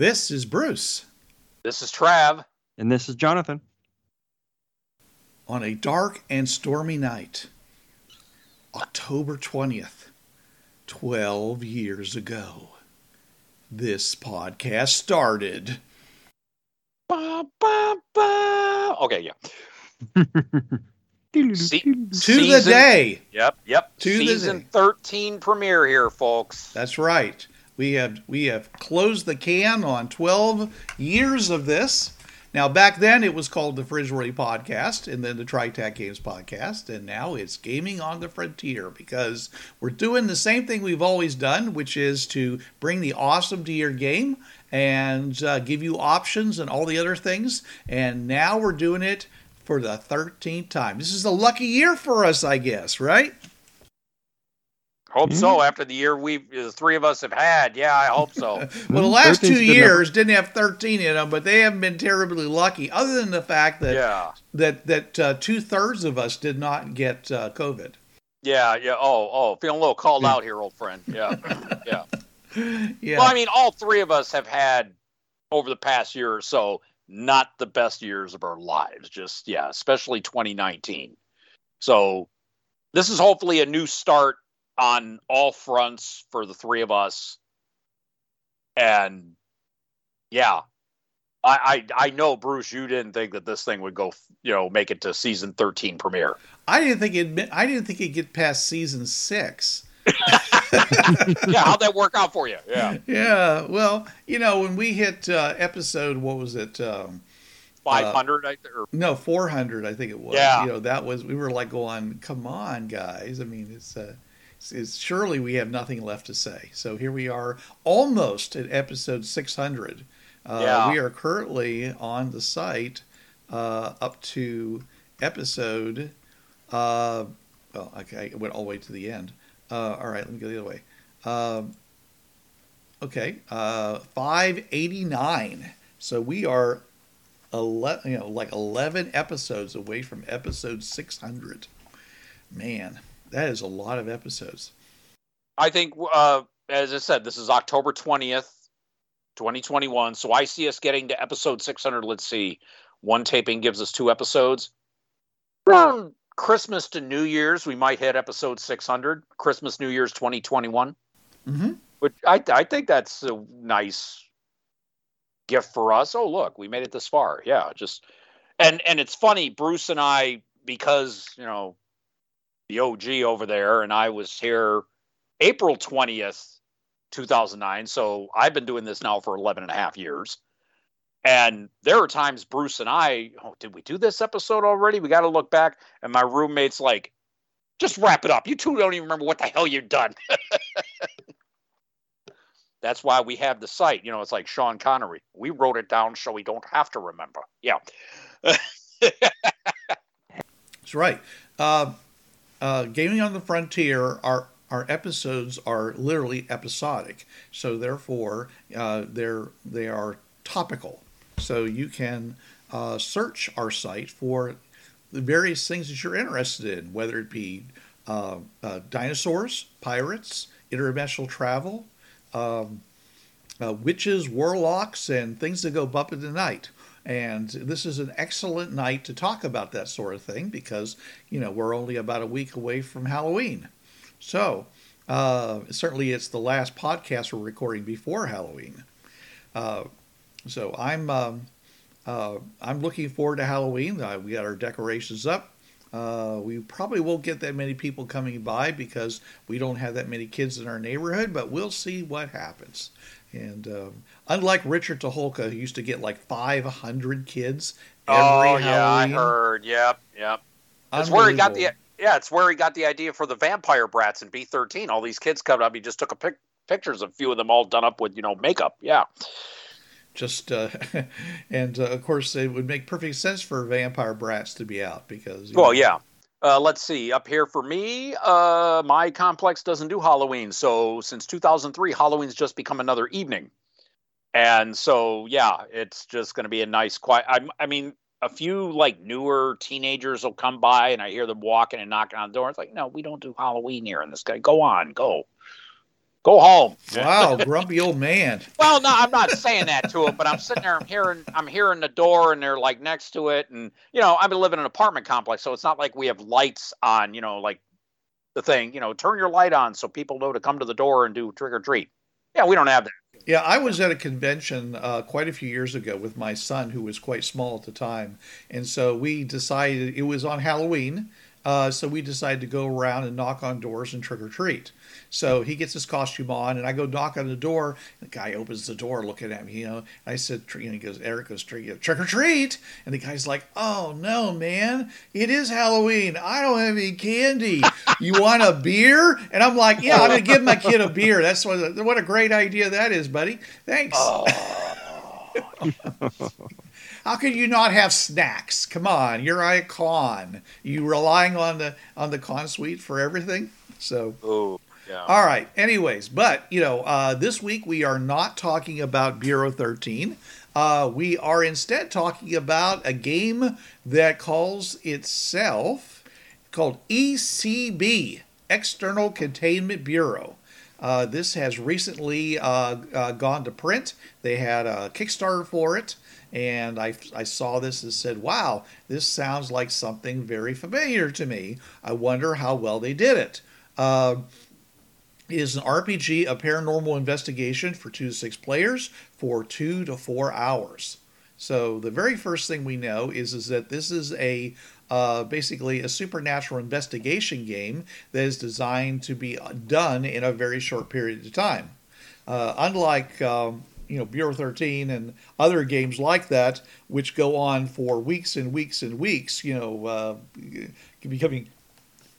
This is Bruce. This is Trav. And this is Jonathan. On a dark and stormy night, October 20th, 12 years ago, this podcast started. Ba, ba, ba. Okay, yeah. Se- To the day. Yep, yep. To the Season day. 13 premiere here, folks. That's right. We have we have closed the can on 12 years of this. Now back then it was called the Worthy Podcast and then the TriTac Games Podcast and now it's Gaming on the Frontier because we're doing the same thing we've always done, which is to bring the awesome to your game and uh, give you options and all the other things. And now we're doing it for the 13th time. This is a lucky year for us, I guess, right? Hope so. After the year we, the three of us have had, yeah, I hope so. Well, the Mm, last two a good years didn't have 13 in them, but they haven't been terribly lucky, other than the fact that yeah, that that uh, two thirds of us did not get uh, COVID. yeah, yeah. Oh, oh, feeling a little called out here, old friend. Yeah, yeah. Yeah, Well, I mean, all three of us have had over the past year or so not the best years of our lives. Just yeah, especially 2019. So this is hopefully a new start on all fronts for the three of us. And yeah, I I, I know Bruce, you didn't think that this thing would go, you know, make it to season 13 premiere. I didn't think it. I didn't think it'd get past season six. yeah, how'd that work out for you? Yeah, Yeah, well, you know, when we hit uh, episode, what was it? Um, 500 I, or no, four hundred, I think it was. Yeah. you know, that was we were like going, "Come on, guys!" I mean, it's. Uh, it's surely we have nothing left to say. So here we are, almost at episode 600. Uh, Yeah. We are currently on the site uh, up to episode. Uh, well, okay, I went all the way to the end. Uh, all right, let me go the other way. Um, okay, uh, 589. So we are 11, you know, like 11 episodes away from episode 600. Man, that is a lot of episodes. I think, uh, as I said, this is October 20th, 2021. So I see us getting to episode 600. Let's see. One taping gives us two episodes. Around Christmas to New Year's, we might hit episode 600. Christmas, New Year's 2021. Mm-hmm. Which I, I think that's a nice gift for us. Oh, look, we made it this far. Yeah, just and and it's funny, Bruce and I, because you know the OG over there, and I was here April twentieth, two thousand nine. So I've been doing this now for 11 and a half years. And there are times Bruce and I, oh, did we do this episode already? We got to look back. And my roommate's like, just wrap it up. You two don't even remember what the hell you've done. That's why we have the site. You know, it's like Sean Connery. We wrote it down so we don't have to remember. Yeah. That's right. Uh, uh, Gaming on the Frontier, our our episodes are literally episodic, so therefore uh, they're they are topical. So you can uh, search our site for the various things that you're interested in, whether it be uh, uh, dinosaurs, pirates, interdimensional travel, um, uh, witches, warlocks, and things that go bump in the night. And this is an excellent night to talk about that sort of thing because, you know, we're only about a week away from Halloween. So, uh, certainly it's the last podcast we're recording before Halloween. Uh, so I'm um, uh, I'm looking forward to Halloween. Uh, we got our decorations up. Uh, we probably won't get that many people coming by because we don't have that many kids in our neighborhood, but we'll see what happens. And um, unlike Richard Tucholka, who used to get like 500 kids every oh, yeah, I heard. Yep, yep. It's where he got the. Yeah, it's where he got the idea for the vampire brats in B13. All these kids come up. He just took a pic- pictures of a few of them all done up with you know makeup. Yeah. Just uh, and uh, of course it would make perfect sense for vampire brats to be out because. Well, know, yeah. Uh, let's see. Up here for me, uh, my complex doesn't do Halloween. So since 2003, Halloween's just become another evening. And so, yeah, it's just going to be a nice, quiet. I, I mean, a few like newer teenagers will come by and I hear them walking and knocking on the door. It's like, no, we don't do Halloween here in this guy. Go on, go. Go home. Wow, grumpy old man. Well, no, I'm not saying that to him, but I'm sitting there, I'm hearing, I'm hearing the door, and they're like next to it, and you know, I'm living in an apartment complex, so it's not like we have lights on, you know, like the thing, you know, turn your light on so people know to come to the door and do trick or treat. Yeah, we don't have that. Yeah, I was at a convention uh, quite a few years ago with my son, who was quite small at the time, and so we decided it was on Halloween. Uh, so we decided to go around and knock on doors and trick or treat. So he gets his costume on, and I go knock on the door. The guy opens the door, looking at me. You know, I said, you know, he goes, Eric goes, trick trick or treat, and the guy's like, oh no, man, it is Halloween. I don't have any candy. You want a beer? And I'm like, yeah, I'm gonna give my kid a beer. That's what what a great idea that is, buddy. Thanks. How could you not have snacks? Come on, you're a con. You relying on the on the con suite for everything. So Oh, yeah. all right. Anyways, but you know, uh, this week we are not talking about Bureau 13. Uh, we are instead talking about a game that calls itself called ECB, External Containment Bureau. Uh, this has recently uh, uh, gone to print. They had a Kickstarter for it, and I, I saw this and said, wow, this sounds like something very familiar to me. I wonder how well they did it. Uh, it is an RPG, a paranormal investigation for two to six players for two to four hours. So the very first thing we know is is that this is a uh, basically a supernatural investigation game that is designed to be done in a very short period of time. Uh, unlike um, you know Bureau 13 and other games like that, which go on for weeks and weeks and weeks, you know, uh, becoming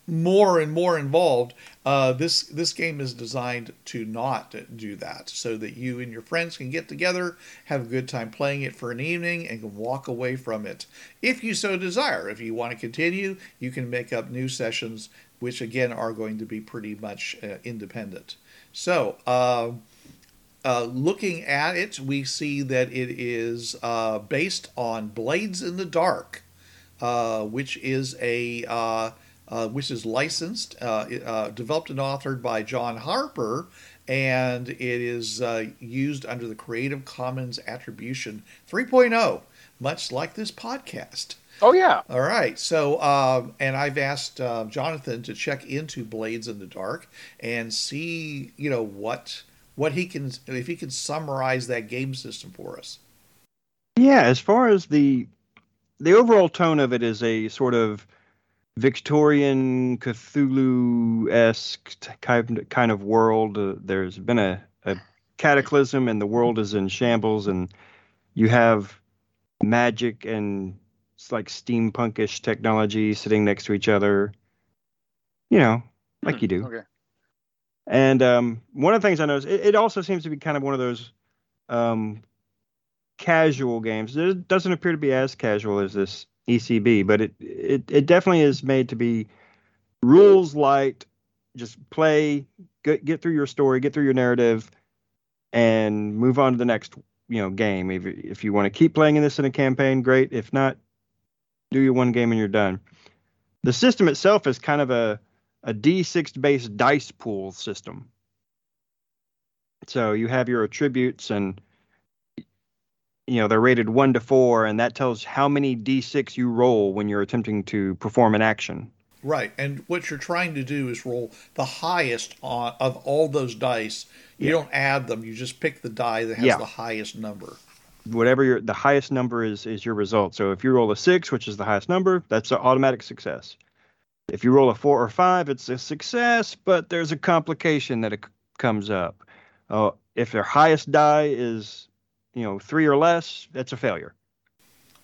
more and more involved. Uh, this this game is designed to not do that, so that you and your friends can get together, have a good time playing it for an evening, and can walk away from it if you so desire. If you want to continue, you can make up new sessions, which again are going to be pretty much uh, independent. So. Uh, uh, looking at it, we see that it is uh, based on Blades in the Dark, uh, which is a uh, uh, which is licensed, uh, uh, developed and authored by John Harper, and it is uh, used under the Creative Commons Attribution 3.0, much like this podcast. Oh, yeah. All right. So, um, and I've asked uh, Jonathan to check into Blades in the Dark and see, you know, what what he can if he can summarize that game system for us. Yeah, as far as the the overall tone of it is a sort of Victorian Cthulhu esque kind kind of world. Uh, there's been a, a cataclysm and the world is in shambles, and you have magic and it's like steampunkish technology sitting next to each other. You know, like you do. Okay. And um, one of the things I noticed, it, it also seems to be kind of one of those um, casual games. It doesn't appear to be as casual as this ECB, but it it, it definitely is made to be rules light. Just play, get get through your story, get through your narrative, and move on to the next you know game. If if you want to keep playing in this in a campaign, great. If not, do your one game and you're done. The system itself is kind of a a D6 based dice pool system. So you have your attributes and you know they're rated 1 to 4 and that tells how many D6 you roll when you're attempting to perform an action. Right, and what you're trying to do is roll the highest on, of all those dice. You Yeah. don't add them; you just pick the die that has Yeah. the highest number. Whatever your the highest number is is your result. So if you roll a 6, which is the highest number, that's an automatic success. If you roll a 4 or 5, it's a success, but there's a complication that it comes up. Uh, if their highest die is, you know, 3 or less, that's a failure.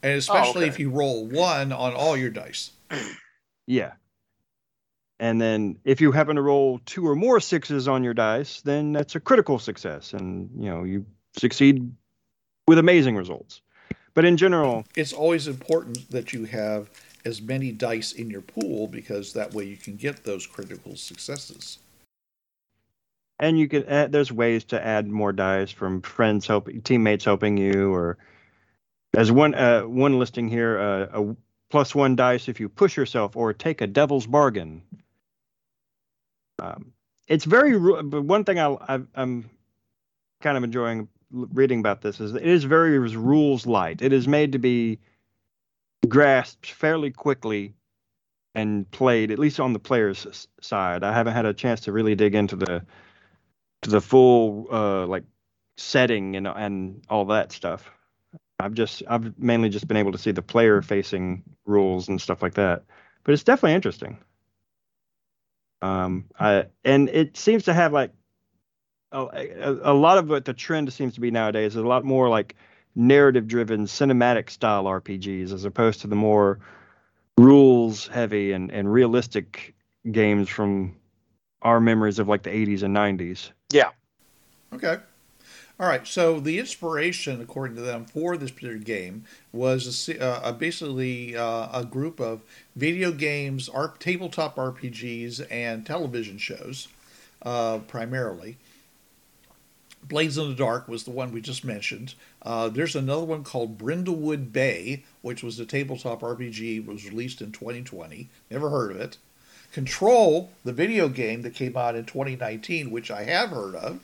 And especially okay. if you roll one on all your dice. Yeah. And then if you happen to roll two or more sixes on your dice, then that's a critical success, and you know you succeed with amazing results. But in general, it's always important that you have as many dice in your pool because that way you can get those critical successes. And you can there's ways to add more dice from friends helping, teammates helping you, or as one uh, one listing here, uh, a plus one dice if you push yourself, or take a devil's bargain. Um, it's very, but one thing I, I I'm kind of enjoying reading about this is it is very rules light. It is made to be grasped fairly quickly and played at least on the player's side. I haven't had a chance to really dig into the to the full uh, like setting and and all that stuff. I've just I've mainly just been able to see the player facing rules and stuff like that. But it's definitely interesting. Um, I, and it seems to have like a, a, a lot of what the trend seems to be nowadays is a lot more like narrative driven cinematic style RPGs as opposed to the more rules heavy and, and realistic games from our memories of like the 80s and 90s. Yeah. Okay. All right. So the inspiration, according to them, for this particular game was a, uh, basically uh, a group of video games, art, tabletop RPGs, and television shows, uh, primarily. Blades in the Dark was the one we just mentioned. Uh, there's another one called Brindlewood Bay, which was a tabletop RPG, was released in 2020. Never heard of it. Control, the video game that came out in 2019, which I have heard of.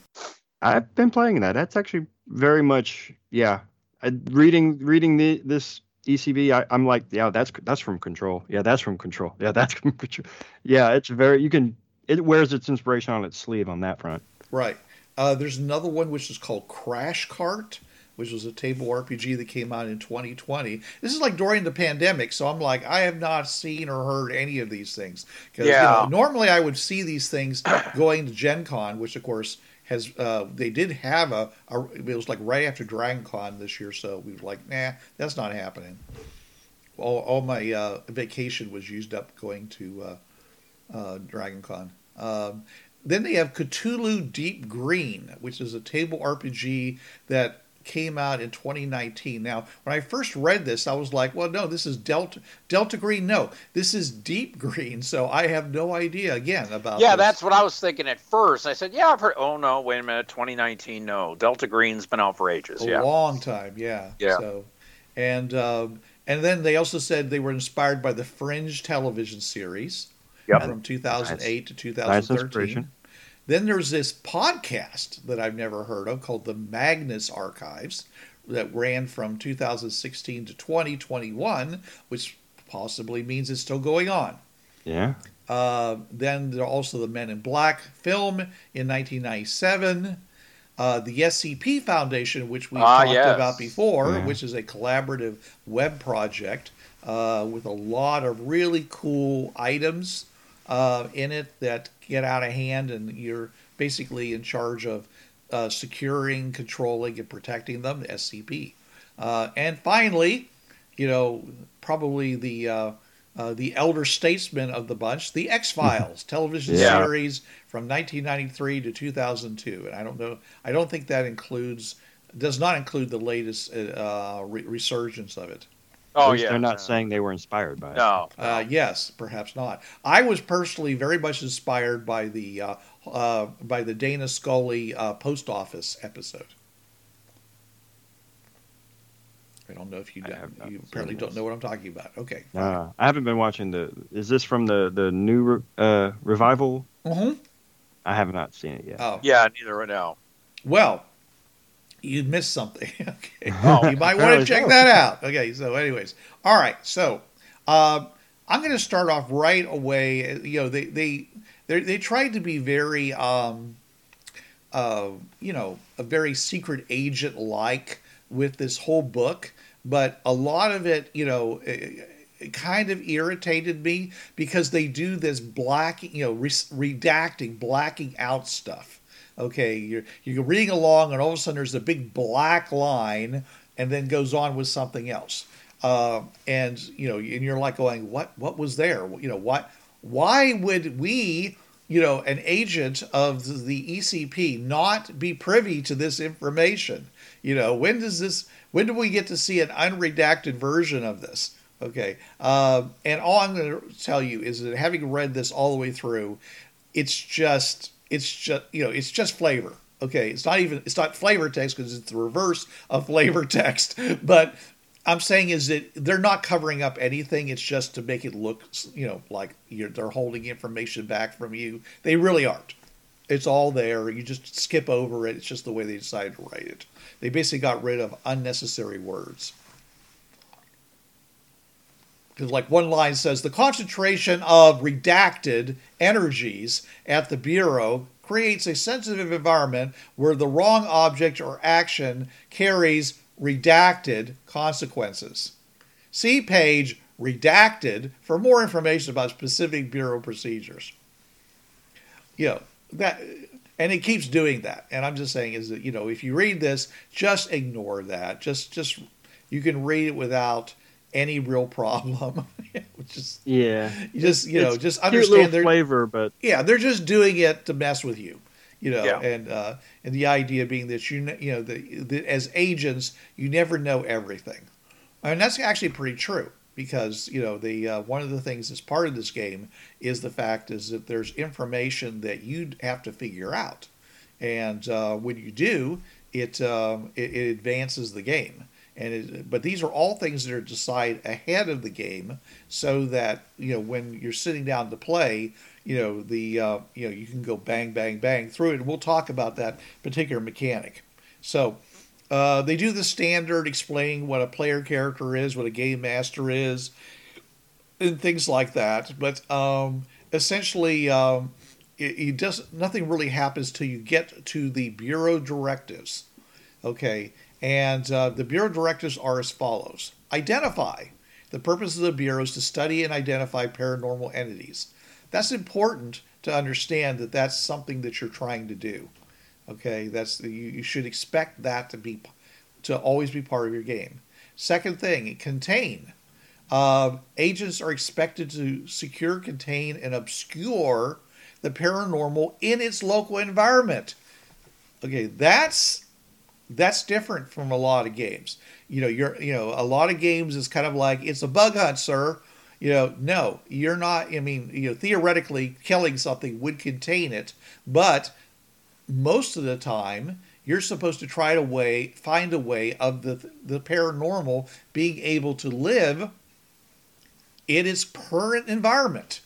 I've been playing that. That's actually very much, yeah. I, reading reading the, this ECB, I, am like, yeah, that's that's from Control. Yeah, that's from Control. Yeah, that's from Control. Yeah, it's very. You can. It wears its inspiration on its sleeve on that front. Right. Uh, there's another one which is called Crash Cart, which was a table RPG that came out in 2020. This is like during the pandemic, so I'm like, I have not seen or heard any of these things. Yeah. You know, normally I would see these things going to Gen Con, which of course has uh, they did have a, a, it was like right after Dragon Con this year, so we were like, nah, that's not happening. All, all my uh, vacation was used up going to uh, uh Dragon Con. Um, then they have Cthulhu Deep Green, which is a table RPG that came out in 2019. Now, when I first read this, I was like, well, no, this is Delta Delta Green. No, this is Deep Green. So I have no idea again about Yeah, this. that's what I was thinking at first. I said, yeah, I've heard Oh no, wait a minute, 2019. No. Delta Green's been out for ages. A yeah. long time, yeah. Yeah. So and um, and then they also said they were inspired by the Fringe television series yep. from 2008 nice. to 2013. Nice then there's this podcast that I've never heard of called the Magnus Archives that ran from 2016 to 2021, which possibly means it's still going on. Yeah. Uh, then there are also the Men in Black film in 1997. Uh, the SCP Foundation, which we ah, talked yes. about before, yeah. which is a collaborative web project uh, with a lot of really cool items uh, in it that get out of hand, and you're basically in charge of uh, securing, controlling, and protecting them. The SCP, uh, and finally, you know, probably the uh, uh, the elder statesman of the bunch, the X Files television yeah. series from 1993 to 2002, and I don't know, I don't think that includes does not include the latest uh, re- resurgence of it. Oh yeah, they're not saying they were inspired by it. No. Uh, yes, perhaps not. I was personally very much inspired by the uh, uh, by the Dana Scully uh, post office episode. I don't know if you, don't, you apparently don't know what I'm talking about. Okay. Uh, I haven't been watching the. Is this from the the new uh, revival? Mm-hmm. I have not seen it yet. Oh. Yeah, neither right now. Well, you missed something. okay. Oh, you might want to check that out. Okay. So, anyways, all right. So, uh, I'm going to start off right away. You know, they they they tried to be very, um, uh, you know, a very secret agent like with this whole book, but a lot of it, you know. It, it kind of irritated me because they do this black, you know, re- redacting, blacking out stuff okay, you're you're reading along, and all of a sudden there's a big black line, and then goes on with something else. Uh, and you know, and you're like going, what what was there? You know, what why would we, you know, an agent of the ECB, not be privy to this information? You know, when does this? When do we get to see an unredacted version of this? Okay, uh, and all I'm going to tell you is that having read this all the way through, it's just, it's just, you know, it's just flavor. Okay, it's not even, it's not flavor text because it's the reverse of flavor text, but I'm saying is that they're not covering up anything. It's just to make it look, you know, like they're holding information back from you. They really aren't. It's all there. You just skip over it. It's just the way they decided to write it. They basically got rid of unnecessary words. Because, like one line says, the concentration of redacted energies at the Bureau creates a sensitive environment where the wrong object or action carries redacted consequences. See page redacted for more information about specific bureau procedures. You know, that and it keeps doing that. And I'm just saying is that, you know, if you read this, just ignore that. Just just you can read it without any real problem. just yeah, you just you know just understand their flavor, but yeah, they're just doing it to mess with you you know, yeah. and uh, and the idea being that you you know that as agents you never know everything. I mean that's actually pretty true because you know the uh, one of the things that's part of this game is the fact is that there's information that you have to figure out, and uh, when you do, it, um, it, it advances the game. And it, but these are all things that are decided ahead of the game, so that you know when you're sitting down to play, you know the uh, you know you can go bang bang bang through it. And we'll talk about that particular mechanic. So uh, they do the standard explaining what a player character is, what a game master is, and things like that. But um, essentially, um, it, it does nothing really happens till you get to the bureau directives. Okay, and uh, the bureau directives are as follows: identify. The purpose of the bureau is to study and identify paranormal entities. That's important to understand that that's something that you're trying to do. Okay, that's you, you should expect that to be to always be part of your game. Second thing, contain. Uh, agents are expected to secure, contain, and obscure the paranormal in its local environment. Okay, that's that's different from a lot of games. You know, you're you know a lot of games is kind of like it's a bug hunt, sir you know, no, you're not. I mean, you know, theoretically, killing something would contain it, but most of the time, you're supposed to try to way find a way of the the paranormal being able to live in its current environment.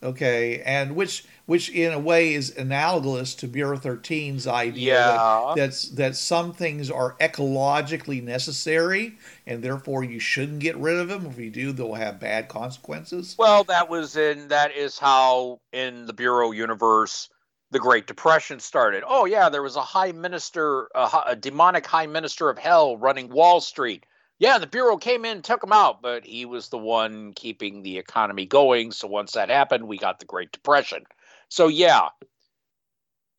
Okay, and which which in a way is analogous to Bureau 13's idea yeah. that, that's that some things are ecologically necessary and therefore you shouldn't get rid of them. If you do, they'll have bad consequences. Well, that was in that is how in the Bureau universe the Great Depression started. Oh yeah, there was a high minister, a, a demonic high minister of hell running Wall Street. Yeah, the Bureau came in, took him out, but he was the one keeping the economy going. So once that happened, we got the Great Depression. So yeah,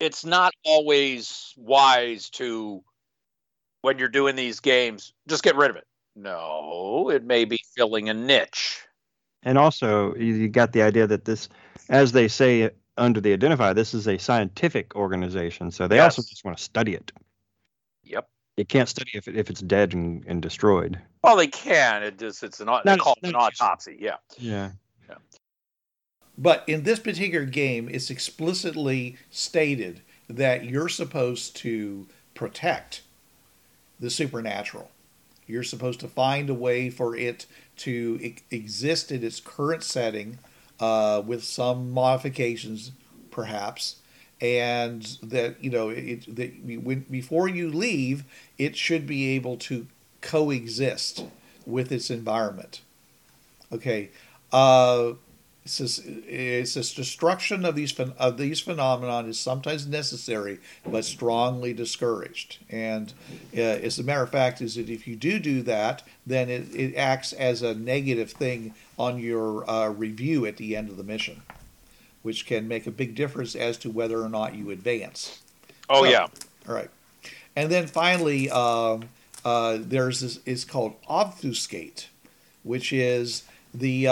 it's not always wise to when you're doing these games just get rid of it. No, it may be filling a niche. And also, you got the idea that this, as they say under the identifier, this is a scientific organization. So they yes. also just want to study it. Yep. You can't study if, it, if it's dead and, and destroyed. Well, they can. It just it's an, not, they call it an autopsy. Yeah. Yeah. Yeah. But in this particular game, it's explicitly stated that you're supposed to protect the supernatural. You're supposed to find a way for it to exist in its current setting uh, with some modifications, perhaps, and that you know it, that when, before you leave, it should be able to coexist with its environment. Okay. Uh, it says, it says destruction of these of these phenomenon is sometimes necessary, but strongly discouraged. And uh, as a matter of fact, is that if you do do that, then it, it acts as a negative thing on your uh, review at the end of the mission, which can make a big difference as to whether or not you advance. Oh so, yeah. All right. And then finally, um, uh, there's this is called obfuscate, which is the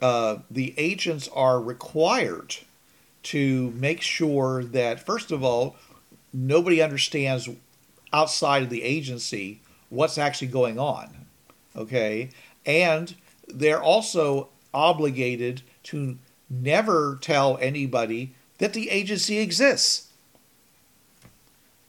uh, the agents are required to make sure that, first of all, nobody understands outside of the agency what's actually going on. Okay. And they're also obligated to never tell anybody that the agency exists.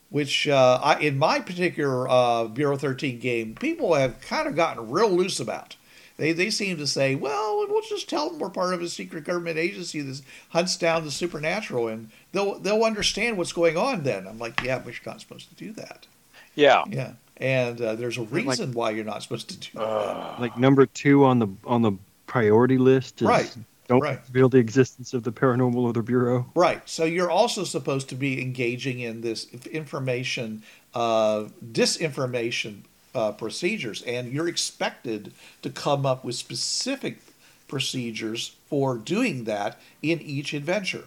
Which, uh, I, in my particular uh, Bureau 13 game, people have kind of gotten real loose about. They, they seem to say, well, we'll just tell them we're part of a secret government agency that hunts down the supernatural, and they'll they'll understand what's going on. Then I'm like, yeah, but you're not supposed to do that. Yeah, yeah, and uh, there's a reason like, why you're not supposed to do that. Like number two on the on the priority list, is right? Don't right. reveal the existence of the paranormal or the bureau. Right. So you're also supposed to be engaging in this information, uh, disinformation uh, procedures, and you're expected to come up with specific procedures for doing that in each adventure.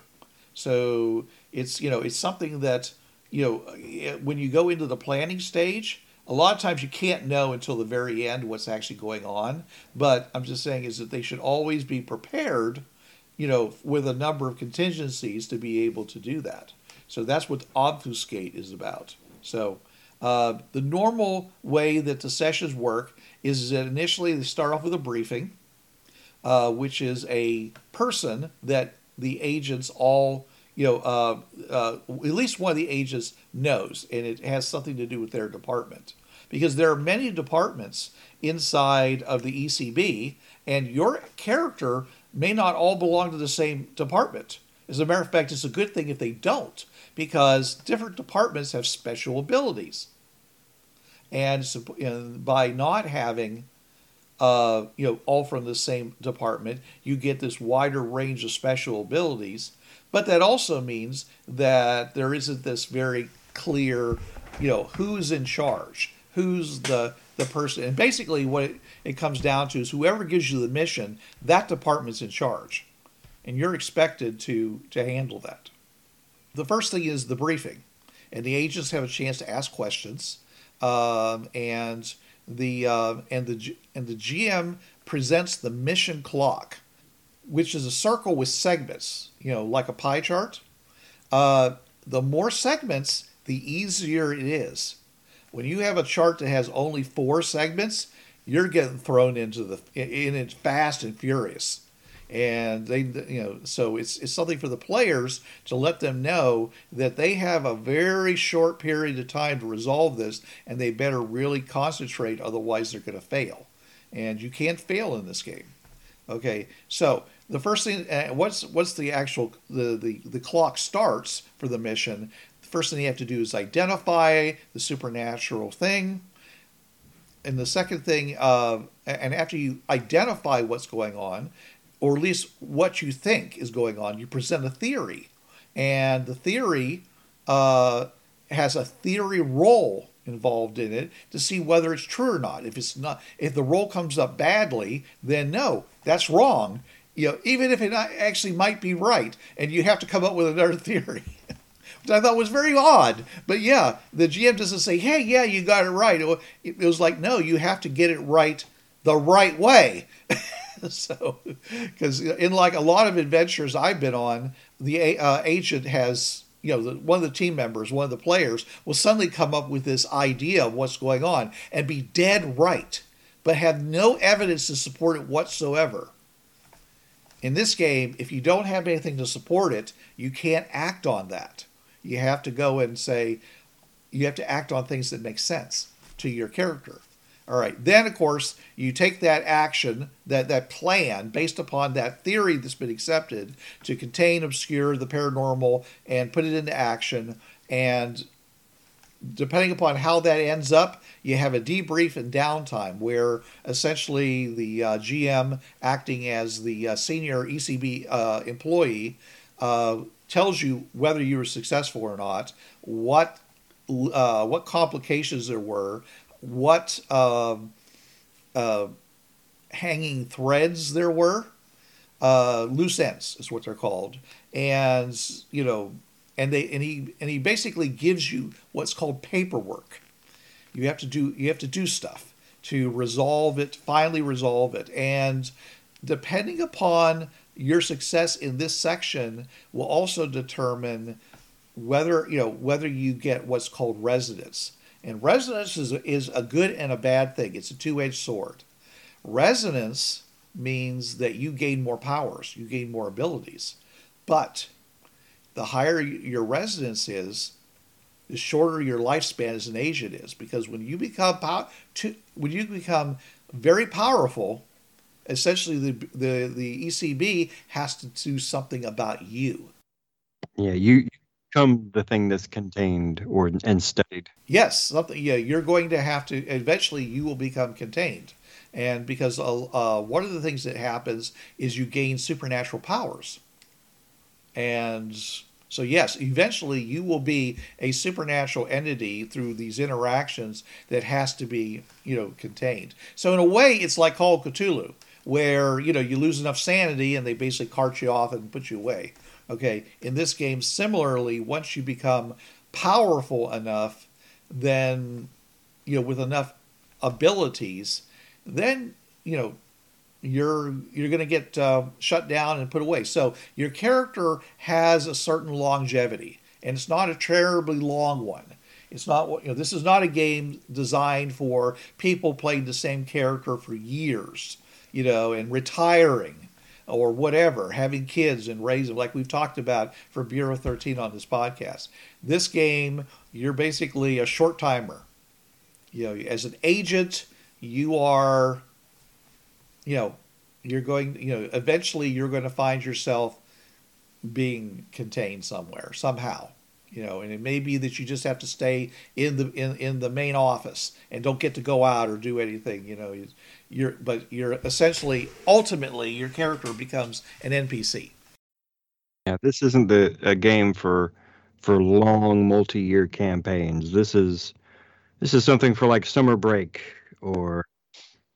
So it's you know it's something that you know when you go into the planning stage, a lot of times you can't know until the very end what's actually going on. But I'm just saying is that they should always be prepared, you know, with a number of contingencies to be able to do that. So that's what obfuscate is about. So uh, the normal way that the sessions work is that initially they start off with a briefing, uh, which is a person that the agents all, you know, uh, uh, at least one of the agents knows, and it has something to do with their department. Because there are many departments inside of the ECB, and your character may not all belong to the same department. As a matter of fact, it's a good thing if they don't, because different departments have special abilities. And by not having uh, you know all from the same department you get this wider range of special abilities. But that also means that there isn't this very clear you know who's in charge who's the the person. And basically what it, it comes down to is whoever gives you the mission that department's in charge. And you're expected to to handle that the first thing is the briefing and the agents have a chance to ask questions um, and the uh, and the and the GM presents the mission clock, which is a circle with segments, you know, like a pie chart. Uh, the more segments, the easier it is. When you have a chart that has only four segments, you're getting thrown into the in it fast and furious and they you know so it's it's something for the players to let them know that they have a very short period of time to resolve this and they better really concentrate otherwise they're going to fail. And you can't fail in this game. Okay so the first thing uh, what's what's the actual the, the the clock starts for the mission? The first thing you have to do is identify the supernatural thing. And the second thing uh, and after you identify what's going on or at least what you think is going on. You present a theory, and the theory uh, has a theory roll involved in it to see whether it's true or not. If it's not, if the roll comes up badly, then no, that's wrong. You know, even if it actually might be right, and you have to come up with another theory. Which I thought was very odd, but yeah, the GM doesn't say, "Hey, yeah, you got it right." It was like, "No, you have to get it right the right way." so, because in like a lot of adventures I've been on, the uh, agent has, you know, the, one of the team members, one of the players, will suddenly come up with this idea of what's going on and be dead right, but have no evidence to support it whatsoever. In this game, if you don't have anything to support it, you can't act on that. You have to go and say, you have to act on things that make sense to your character. All right. Then, of course, you take that action, that, that plan based upon that theory that's been accepted to contain, obscure the paranormal, and put it into action. And depending upon how that ends up, you have a debrief and downtime where essentially the uh, GM, acting as the uh, senior ECB uh, employee, uh, tells you whether you were successful or not, what uh, what complications there were, what uh, uh, hanging threads there were. Uh, loose ends is what they're called, and you know, and they and he and he basically gives you what's called paperwork. You have to do you have to do stuff to resolve it, finally resolve it, and depending upon your success in this section will also determine whether you know whether you get what's called resonance. And resonance is is a good and a bad thing. It's a two-edged sword. Resonance means that you gain more powers, you gain more abilities. But the higher your resonance is, the shorter your lifespan as an agent is. Because when you become pow- to, when you become very powerful, essentially the, the the ECB has to do something about you. Yeah, you become the thing that's contained or and studied. Yes, something. Yeah, you're going to have to eventually. You will become contained, and because uh, uh, one of the things that happens is you gain supernatural powers, and so yes, eventually you will be a supernatural entity through these interactions that has to be you know contained. So in a way, it's like Call Cthulhu where you know you lose enough sanity and they basically cart you off and put you away. Okay, in this game, similarly, once you become powerful enough, then you know with enough abilities, then you know you're you're going to get uh, shut down and put away. So your character has a certain longevity, and it's not a terribly long one. It's not you know this is not a game designed for people playing the same character for years you know, and retiring or whatever, having kids and raising, like we've talked about for Bureau 13 on this podcast. This game, you're basically a short timer. You know, as an agent, you are, you know, you're going, you know, eventually you're going to find yourself being contained somewhere, somehow you know and it may be that you just have to stay in the in, in the main office and don't get to go out or do anything you know you're but you're essentially ultimately your character becomes an npc yeah this isn't the a game for for long multi-year campaigns. This is this is something for like summer break or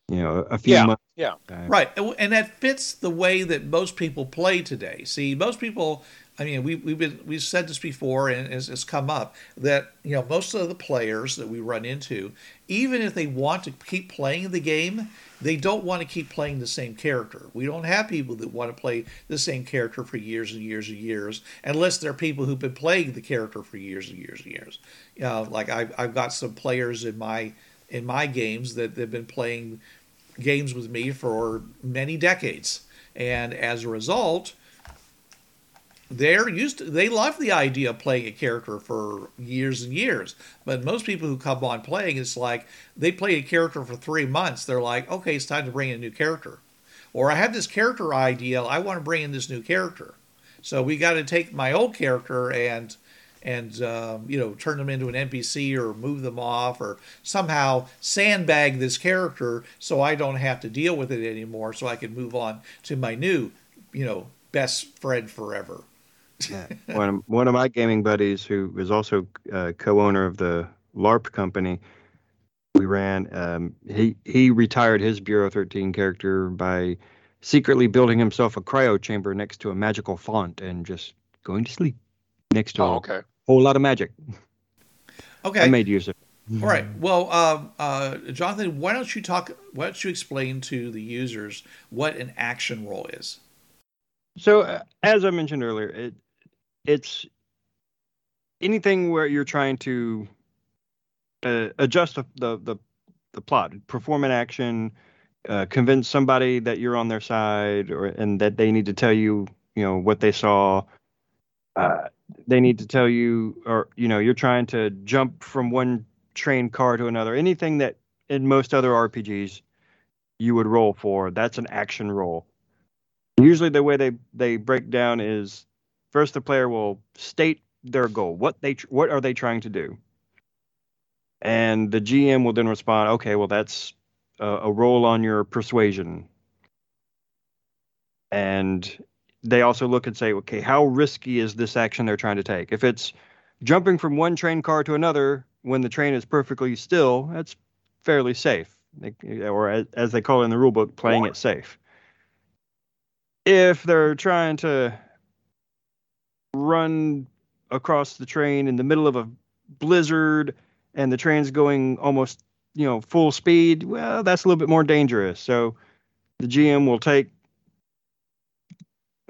you know a few yeah, months. yeah. Right and that fits the way that most people play today. See most people I mean, we, we've been we've said this before, and it's, it's come up that you know most of the players that we run into, even if they want to keep playing the game, they don't want to keep playing the same character. We don't have people that want to play the same character for years and years and years, unless they're people who've been playing the character for years and years and years. You know, like I've I've got some players in my in my games that they've been playing games with me for many decades, and as a result they're used to, they love the idea of playing a character for years and years. But most people who come on playing it's like they play a character for three months. They're like okay it's time to bring in a new character. Or i have this character idea. I want to bring in this new character. So we got to take my old character and and um, you know turn them into an npc or move them off or somehow sandbag this character so i don't have to deal with it anymore so i can move on to my new you know best friend forever yeah. one of one of my gaming buddies, who is also uh, co-owner of the LARP company, we ran. Um, he he retired his Bureau 13 character by secretly building himself a cryo chamber next to a magical font and just going to sleep next to oh, a okay. whole lot of magic. Okay. I made use of it. All right. Well, uh, uh, Jonathan, why don't you talk? Why don't you explain to the users what an action roll is? So, uh, as I mentioned earlier, it, it's anything where you're trying to uh, adjust the, the, the the plot, perform an action, uh, convince somebody that you're on their side, or and that they need to tell you, you know, what they saw. Uh, they need to tell you, or you know, you're trying to jump from one train car to another. Anything that in most other RPGs you would roll for, that's an action roll. Usually, the way they they break down is First, the player will state their goal. What they what are they trying to do? And the GM will then respond, okay, well that's a, a roll on your persuasion. And they also look and say, okay, how risky is this action they're trying to take? If it's jumping from one train car to another when the train is perfectly still, that's fairly safe. Or as they call it in the rulebook, playing it safe. If they're trying to run across the train in the middle of a blizzard and the train's going almost you know full speed well that's a little bit more dangerous so the gm will take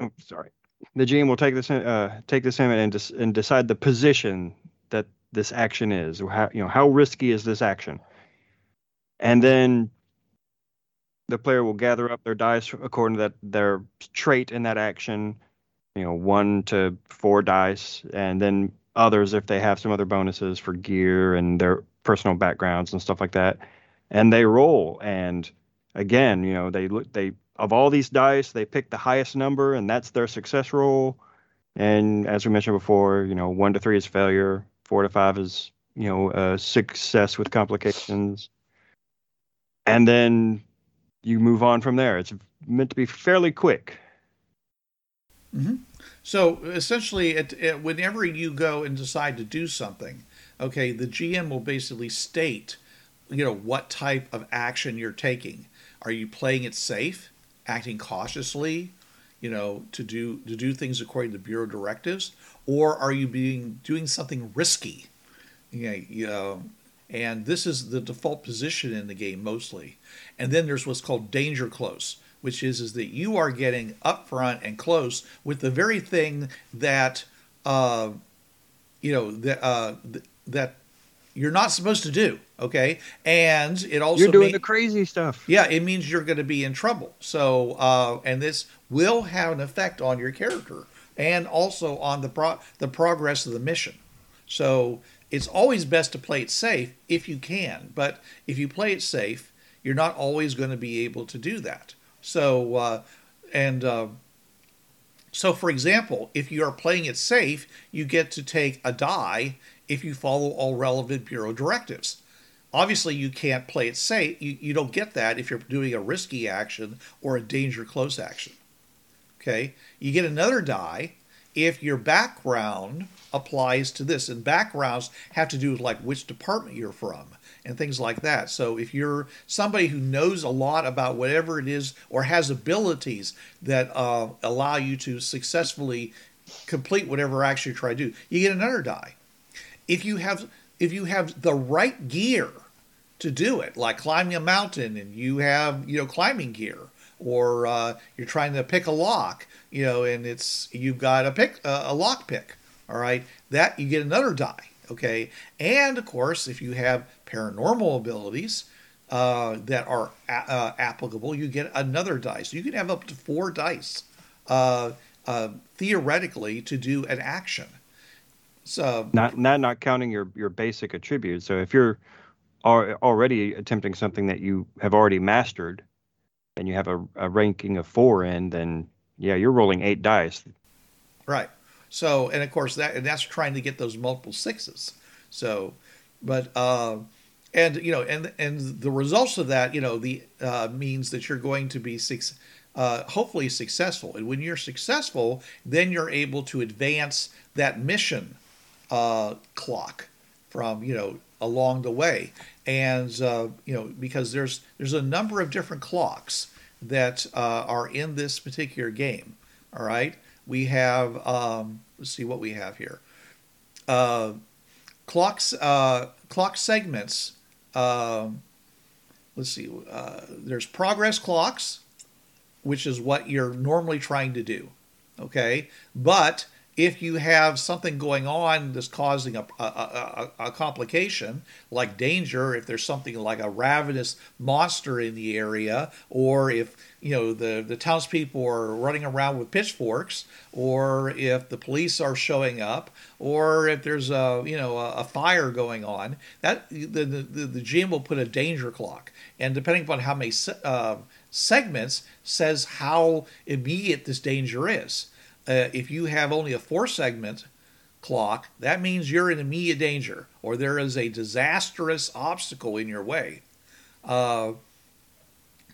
oh, sorry. The GM will take this uh, take this in and, des- and decide the position that this action is. How you know how risky is this action, and then the player will gather up their dice according to that their trait in that action. You know, one to four dice, and then others if they have some other bonuses for gear and their personal backgrounds and stuff like that. And they roll, and again, you know, they look they of all these dice, they pick the highest number, and that's their success roll. And as we mentioned before, you know, one to three is failure, four to five is you know uh, success with complications, and then you move on from there. It's meant to be fairly quick. Mm-hmm. So essentially, it, it, whenever you go and decide to do something, okay, the GM will basically state, you know, what type of action you're taking. Are you playing it safe, acting cautiously, you know, to do to do things according to bureau directives, or are you being doing something risky? Know, you know, and this is the default position in the game mostly. And then there's what's called danger close, which is is that you are getting up front and close with the very thing that uh, you know that uh, that you're not supposed to do. Okay, and it also you're doing the crazy stuff. Yeah, it means you're going to be in trouble. So, uh, and this will have an effect on your character and also on the pro- the progress of the mission. So it's always best to play it safe if you can. But if you play it safe, you're not always going to be able to do that. So, uh, and uh, so, for example, if you are playing it safe, you get to take a die if you follow all relevant bureau directives. Obviously, you can't play it safe. You, you don't get that if you're doing a risky action or a danger close action. Okay, you get another die if your background applies to this, and backgrounds have to do with like which department you're from and things like that. So if you're somebody who knows a lot about whatever it is or has abilities that uh, allow you to successfully complete whatever action you try to do, you get another die. If you have if you have the right gear to do it, like climbing a mountain and you have you know climbing gear, or uh, you're trying to pick a lock, you know, and it's you've got a pick uh, a lock pick. All right, that you get another die. Okay, and of course, if you have paranormal abilities uh, that are a- uh, applicable, you get another dice. So you can have up to four dice uh, uh, theoretically to do an action. So not not not counting your your basic attributes. So if you're already attempting something that you have already mastered, and you have a, a ranking of four in, then yeah, you're rolling eight dice. Right. So, and of course that and that's trying to get those multiple sixes. So, but uh, and you know, and and the results of that, you know, the uh, means that you're going to be six, uh, hopefully successful. And when you're successful, then you're able to advance that mission uh, clock from you know along the way, and uh, you know because there's there's a number of different clocks that uh, are in this particular game. All right, we have um, let's see what we have here. Uh, clocks uh, clock segments. Um, let's see. Uh, there's progress clocks, which is what you're normally trying to do. Okay, but if you have something going on that's causing a, a, a, a, complication, like danger, if there's something like a ravenous monster in the area, or if you know the the townspeople are running around with pitchforks, or if the police are showing up, or if there's a you know a, fire going on, that the, the the GM will put a danger clock, and depending upon how many uh, segments, says how immediate this danger is uh, if you have only a four segment clock, that means you're in immediate danger or there is a disastrous obstacle in your way. Uh,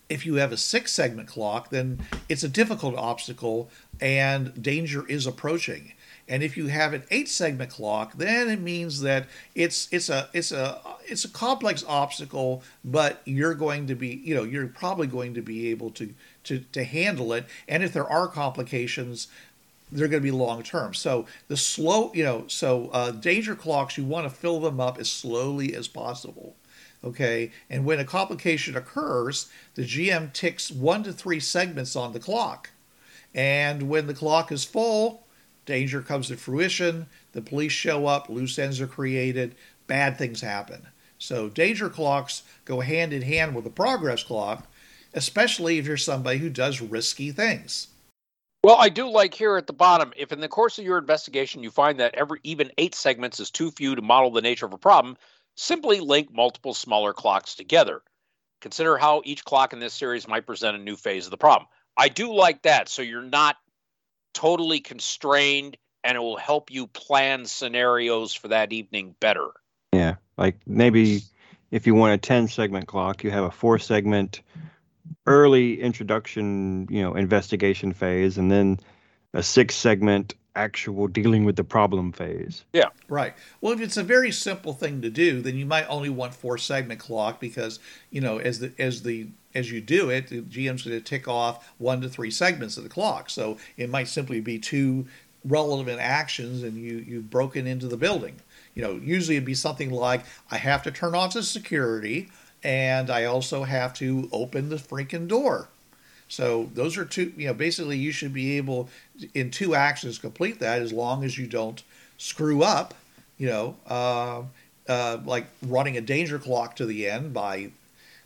if you have a six segment clock, then it's a difficult obstacle and danger is approaching. And if you have an eight segment clock, then it means that it's it's a it's a it's a complex obstacle, but you're going to be you know you're probably going to be able to to to handle it. And if there are complications, they're going to be long term. So the slow, you know, so uh, danger clocks, you want to fill them up as slowly as possible. Okay, and when a complication occurs, the GM ticks one to three segments on the clock, And when the clock is full, danger comes to fruition. The police show up, loose ends are created, bad things happen. So danger clocks go hand in hand with the progress clock, especially if you're somebody who does risky things. Well, I do like here at the bottom if in the course of your investigation you find that every even 8 segments is too few to model the nature of a problem, simply link multiple smaller clocks together. Consider how each clock in this series might present a new phase of the problem. I do like that so you're not totally constrained and it will help you plan scenarios for that evening better. Yeah, like maybe if you want a 10 segment clock, you have a four segment early introduction, you know, investigation phase, and then a six segment actual dealing with the problem phase. Yeah. Right. Well, if it's a very simple thing to do, then you might only want four segment clock because, you know, as the as the as you do it, the GM's going to tick off one to three segments of the clock. So it might simply be two relevant actions and you you've broken into the building. You know, usually it'd be something like I have to turn off the security and I also have to open the freaking door. So those are two, you know, basically you should be able in two actions complete that as long as you don't screw up, you know, uh, uh, like running a danger clock to the end by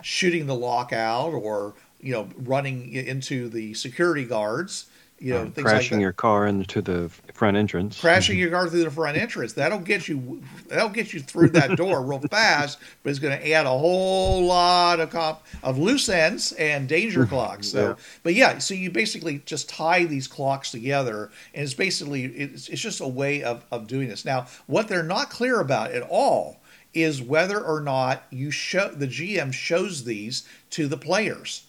shooting the lock out or, you know, running into the security guards you know, um, crashing like your car into the front entrance. Crashing your car through the front entrance. That'll get you. That'll get you through that door real fast, but it's going to add a whole lot of of loose ends and danger clocks. So, yeah. but yeah, so you basically just tie these clocks together, and it's basically it's, it's just a way of of doing this. Now, what they're not clear about at all is whether or not you show the GM shows these to the players.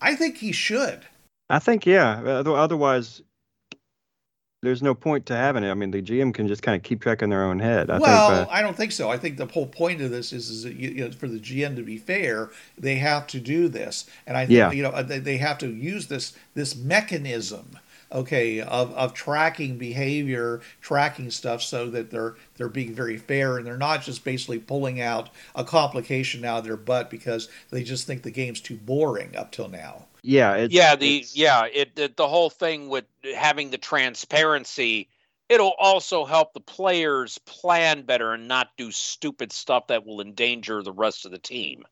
I think he should. I think yeah. Otherwise, there's no point to having it. I mean, the GM can just kind of keep track in their own head. I well, think, uh, I don't think so. I think the whole point of this is, is that you, you know, for the GM to be fair, they have to do this, and I think yeah. you know they, they have to use this this mechanism okay of, of tracking behavior tracking stuff so that they're they're being very fair and they're not just basically pulling out a complication out of their butt because they just think the game's too boring up till now yeah it's, yeah the it's... yeah it, it the whole thing with having the transparency it'll also help the players plan better and not do stupid stuff that will endanger the rest of the team.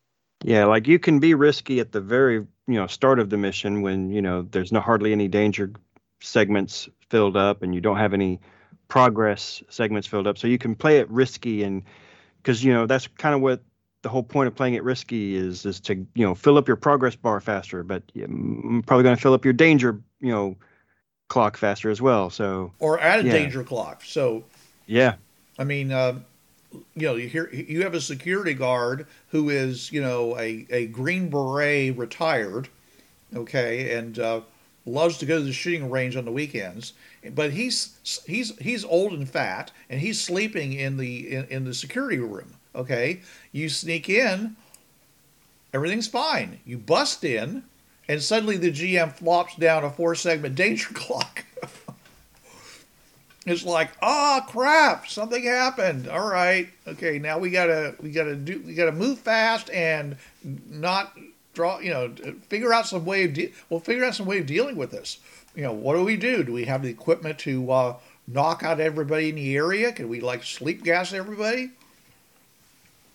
Yeah like you can be risky at the very you know start of the mission when you know there's no hardly any danger segments filled up and you don't have any progress segments filled up. So you can play it risky and because you know that's kind of what the whole point of playing it risky is is to you know fill up your progress bar faster, but I'm probably going to fill up your danger you know clock faster as well. So or add a yeah. danger clock. So yeah, I mean, uh, you know, you hear you have a security guard who is you know a a green beret retired, okay, and uh, loves to go to the shooting range on the weekends. But he's he's he's old and fat, and he's sleeping in the in, in the security room. Okay, you sneak in, everything's fine. You bust in, and suddenly the GM flops down a four segment danger clock. it's like, oh crap, something happened. All right, okay, now we gotta we gotta do we gotta move fast and not draw. You know, figure out some way of de- we'll figure out some way of dealing with this. You know, what do we do? Do we have the equipment to uh, knock out everybody in the area? Can we like sleep gas everybody?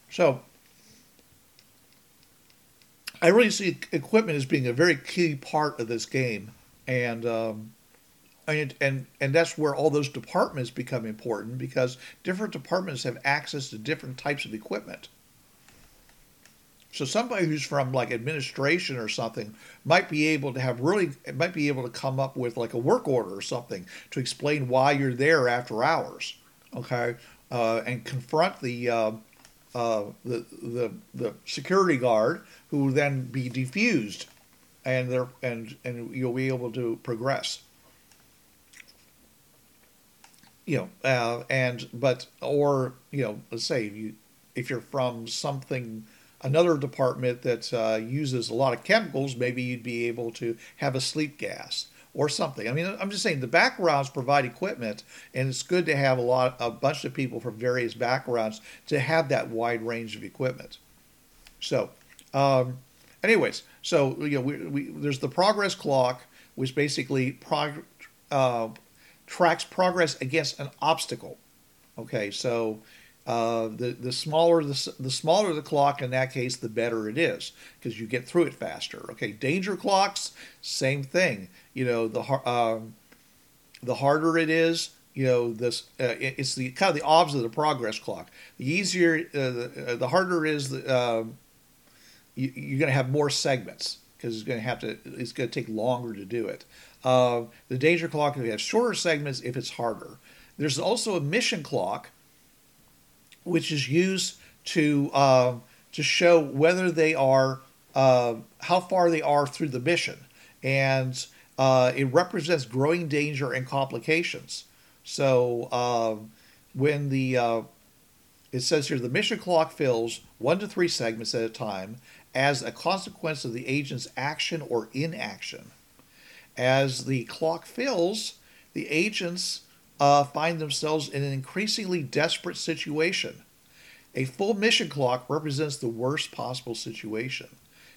So I really see equipment as being a very key part of this game, and um, and and and that's where all those departments become important because different departments have access to different types of equipment. So somebody who's from like administration or something might be able to have really might be able to come up with like a work order or something to explain why you're there after hours, okay, uh, and confront the uh, uh, the, the the security guard, who will then be defused, and there and and you'll be able to progress. You know, uh, and but or you know, let's say you if you're from something another department that uh, uses a lot of chemicals, maybe you'd be able to have a sleep gas or something. I mean, I'm just saying the backgrounds provide equipment, and it's good to have a lot, a bunch of people from various backgrounds to have that wide range of equipment. So, um, anyways, so you know, we, we, there's the progress clock. which basically prog- uh, tracks progress against an obstacle. Okay, so uh, the the smaller the, the smaller the clock in that case, the better it is because you get through it faster. Okay, danger clocks, same thing. You know the um, the harder it is, you know this uh, it's the kind of the opposite of the progress clock. The easier, uh, the, uh, the harder is the um, you, are going to have more segments because it's going to have to it's going to take longer to do it. Uh, the danger clock if you have shorter segments if it's harder. There's also a mission clock which is used to uh, to show whether they are uh, how far they are through the mission, and uh, it represents growing danger and complications. So um, when the uh, it says here the mission clock fills one to three segments at a time as a consequence of the agent's action or inaction. As the clock fills, the agents uh, find themselves in an increasingly desperate situation. A full mission clock represents the worst possible situation.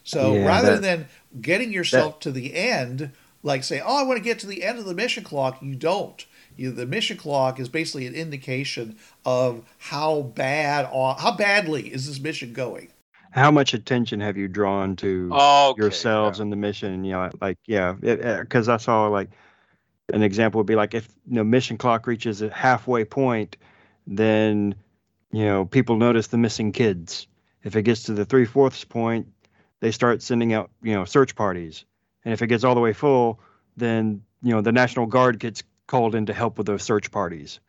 So yeah, rather that, than getting yourself that, to the end, like say, "Oh, I want to get to the end of the mission clock," you don't. You, the mission clock is basically an indication of how bad, how badly is this mission going. How much attention have you drawn to okay, yourselves yeah. and the mission? You know, like yeah, because I saw like an example would be like if you know mission clock reaches a halfway point, then you know people notice the missing kids. If it gets to the three fourths point, they start sending out you know search parties, and if it gets all the way full, then you know the National Guard gets called in to help with those search parties,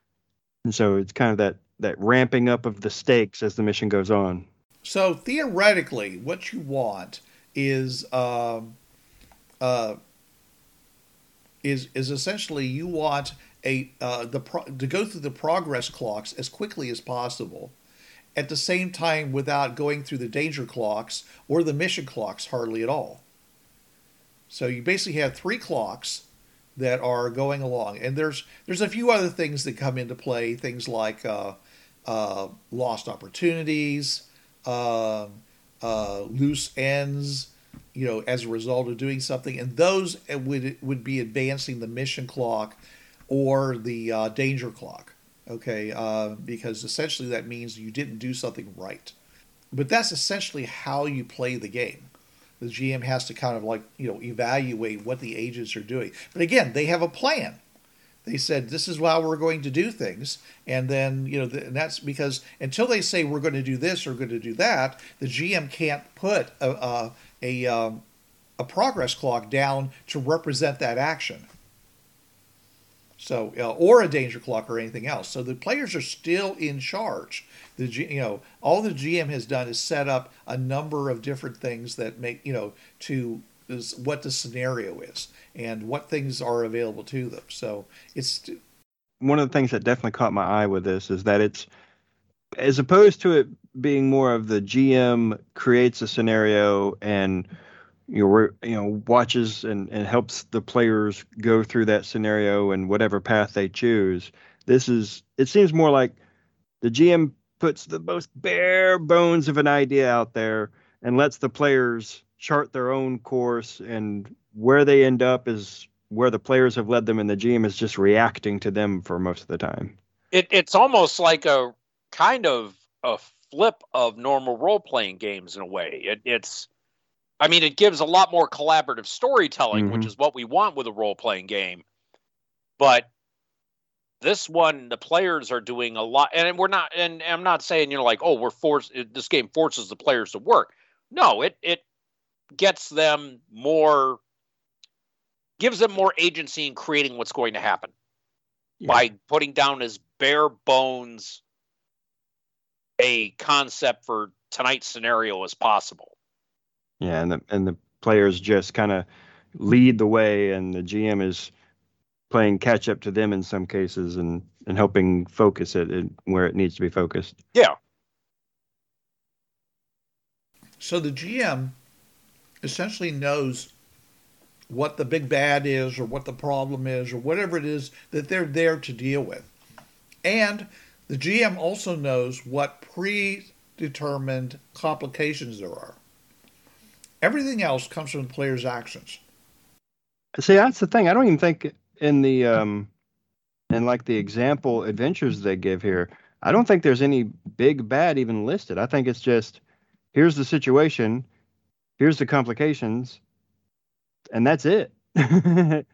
and so it's kind of that that ramping up of the stakes as the mission goes on. So theoretically, what you want is um, uh, is is essentially you want a uh, the pro- to go through the progress clocks as quickly as possible, at the same time without going through the danger clocks or the mission clocks hardly at all. So you basically have three clocks that are going along, and there's there's a few other things that come into play, things like uh, uh, lost opportunities, um, uh, loose ends you know, as a result of doing something, and those would would be advancing the mission clock or the uh, danger clock. Okay, uh, because essentially that means you didn't do something right. But that's essentially how you play the game. The GM has to kind of like you know evaluate what the agents are doing. But again, they have a plan. They said this is how we're going to do things, and then you know, and that's because until they say we're going to do this or going to do that, the GM can't put a, a a um, a progress clock down to represent that action. So, uh, or a danger clock or anything else. So the players are still in charge. The G, you know all the GM has done is set up a number of different things that make you know to is what the scenario is and what things are available to them. So it's one of the things that definitely caught my eye with this is that it's as opposed to it being more of the GM creates a scenario and you know, you know watches and, and helps the players go through that scenario and whatever path they choose. This is it seems more like the GM puts the most bare bones of an idea out there and lets the players chart their own course and where they end up is where the players have led them and the GM is just reacting to them for most of the time. It, it's almost like a kind of a flip of normal role playing games in a way. It, it's, I mean, it gives a lot more collaborative storytelling, mm-hmm. which is what we want with a role playing game. But this one, the players are doing a lot, and we're not. And I'm not saying you know like, oh, we're forced. This game forces the players to work. No, it it gets them more, gives them more agency in creating what's going to happen yeah. by putting down as bare bones a concept for tonight's scenario as possible. Yeah, and the and the players just kind of lead the way, and the GM is playing catch up to them in some cases, and and helping focus it where it needs to be focused. Yeah. So the GM essentially knows what the big bad is, or what the problem is, or whatever it is that they're there to deal with, and the GM also knows what predetermined complications there are. Everything else comes from the player's actions. See, that's the thing. I don't even think in the um, in like the example adventures they give here, I don't think there's any big bad even listed. I think it's just here's the situation, here's the complications, and that's it.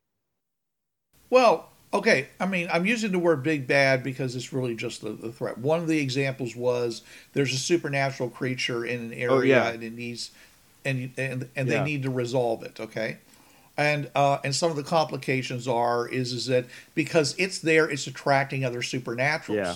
Well, okay. I mean, I'm using the word big bad because it's really just the, the threat. One of the examples was there's a supernatural creature in an area Oh, yeah. and it needs and and and they need to resolve it. Okay. And uh, and some of the complications are is is that because it's there, it's attracting other supernaturals. Yeah.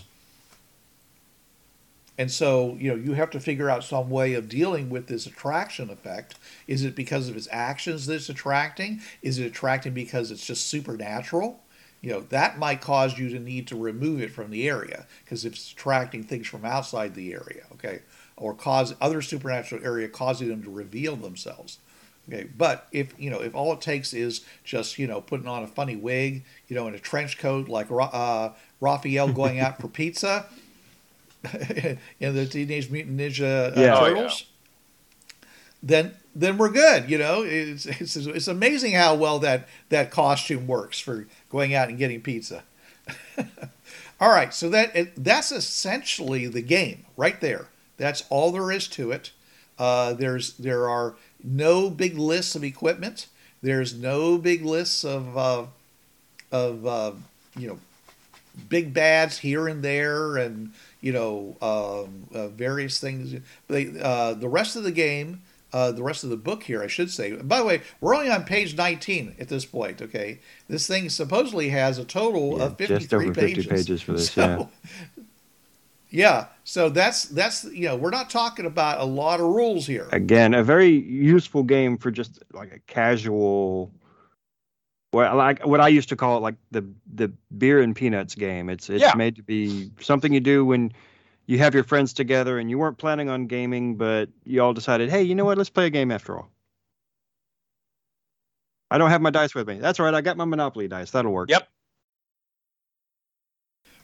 And so, you know, you have to figure out some way of dealing with this attraction effect. Is it because of its actions that it's attracting? Is it attracting because it's just supernatural? You know, that might cause you to need to remove it from the area because it's attracting things from outside the area, okay, or cause other supernatural area causing them to reveal themselves. Okay, but if you know, if all it takes is just you know putting on a funny wig, you know, in a trench coat like uh, Raphael going out for pizza, in the Teenage Mutant Ninja uh, Yeah. Oh, Turtles, then then we're good. You know, it's, it's it's amazing how well that that costume works for going out and getting pizza. all right, so that that's essentially the game right there. That's all there is to it. Uh, there's there are no big lists of equipment. There's no big lists of uh, of uh, you know big bads here and there, and you know um, uh, various things. They, uh, the rest of the game, uh, the rest of the book here, I should say. By the way, we're only on page 19 at this point. Okay, this thing supposedly has a total Yeah, of 53 just over 50 pages. pages for this, So, yeah. So that's that's you know we're not talking about a lot of rules here. Again, a very useful game for just like a casual. Well, like what I used to call it, like the the beer and peanuts game. It's it's Yeah. made to be something you do when you have your friends together and you weren't planning on gaming, but you all decided, hey, you know what? Let's play a game after all. I don't have my dice with me. That's all right. I got my Monopoly dice. That'll work. Yep.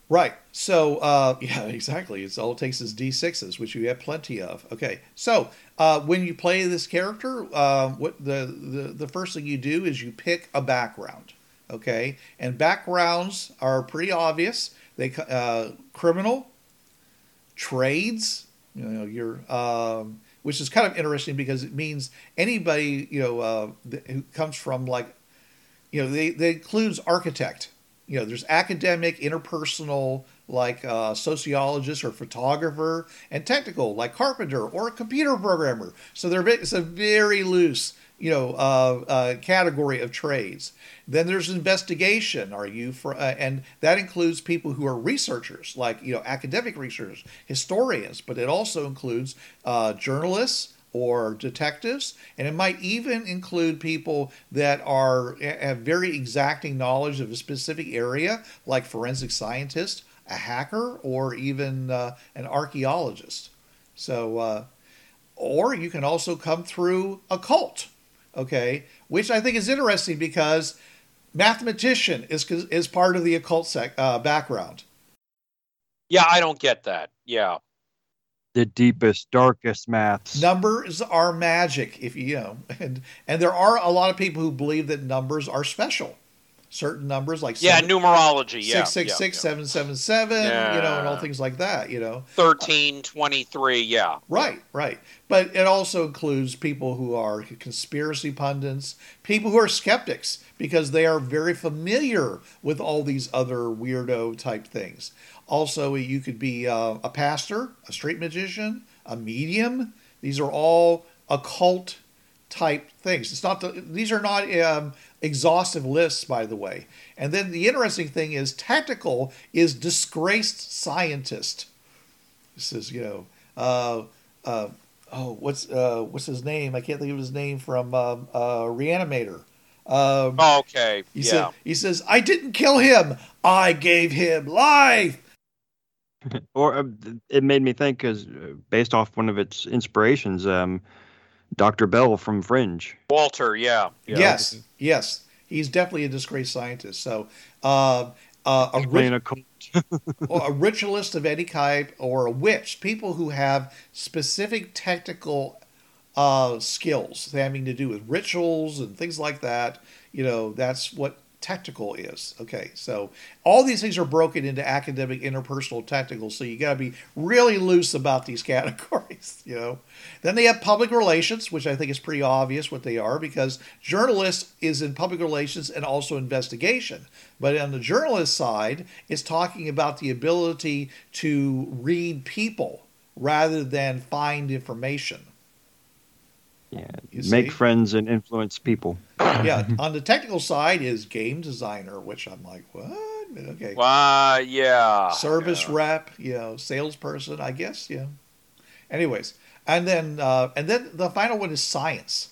Right. So, uh, yeah, exactly. It's all it takes is d6s, which you have plenty of. Okay. So, uh, when you play this character, uh, what the, the the first thing you do is you pick a background. Okay, and backgrounds are pretty obvious. They co- uh, criminal, trades. You know, you're. Um, which is kind of interesting because it means anybody you know uh, who comes from like you know they, they includes architect you know there's academic interpersonal like uh, sociologist or photographer and technical like carpenter or a computer programmer so they're it's a very loose you know uh, uh, category of trades. Then there's investigation. Are you for uh, and that includes people who are researchers like you know academic researchers historians but it also includes uh, journalists or detectives, and it might even include people that are have very exacting knowledge of a specific area, like forensic scientist, a hacker, or even uh, an archaeologist. So, uh, or you can also come through a cult, okay, which I think is interesting because mathematician is is part of the occult sec, uh, background. Yeah, I don't get that. Yeah. The deepest, darkest maths. numbers are magic if you know and and there are a lot of people who believe that numbers are special certain numbers like Yeah, seven- numerology. Yeah. six six yeah, six yeah. seven seven seven you know and all things like that you know 13, 23. Yeah. right right but it also includes people who are conspiracy pundits people who are skeptics because they are very familiar with all these other weirdo type things also you could be uh, a pastor a street magician a medium these are all occult type things. It's not the, these are not um, exhaustive lists, by the way. And then the interesting thing is, tactical is disgraced scientist. This is you know, uh, uh, oh, what's uh, what's his name? I can't think of his name from um, uh, Reanimator. Um, Oh, okay. he yeah. said he says, "I didn't kill him. I gave him life." or uh, it made me think because based off one of its inspirations um dr bell from fringe Walter. Yeah. yeah. Yes, yes, he's definitely a disgraced scientist. So, uh, uh, a, rit- a cult or a ritualist of any type or a witch, people who have specific technical uh, skills having to do with rituals and things like that. You know, that's what technical is. Okay, so all these things are broken into academic, interpersonal, tactical. So you got to be really loose about these categories. You know, then they have public relations, which I think is pretty obvious what they are because journalist is in public relations and also investigation. But on the journalist side, it's talking about the ability to read people rather than find information. Yeah, You make see? friends and influence people. yeah, on the technical side is game designer, which I'm like, what? Okay. Uh, yeah. Service yeah. rep, you know, salesperson, I guess, yeah. Anyways, and then uh, and then the final one is science.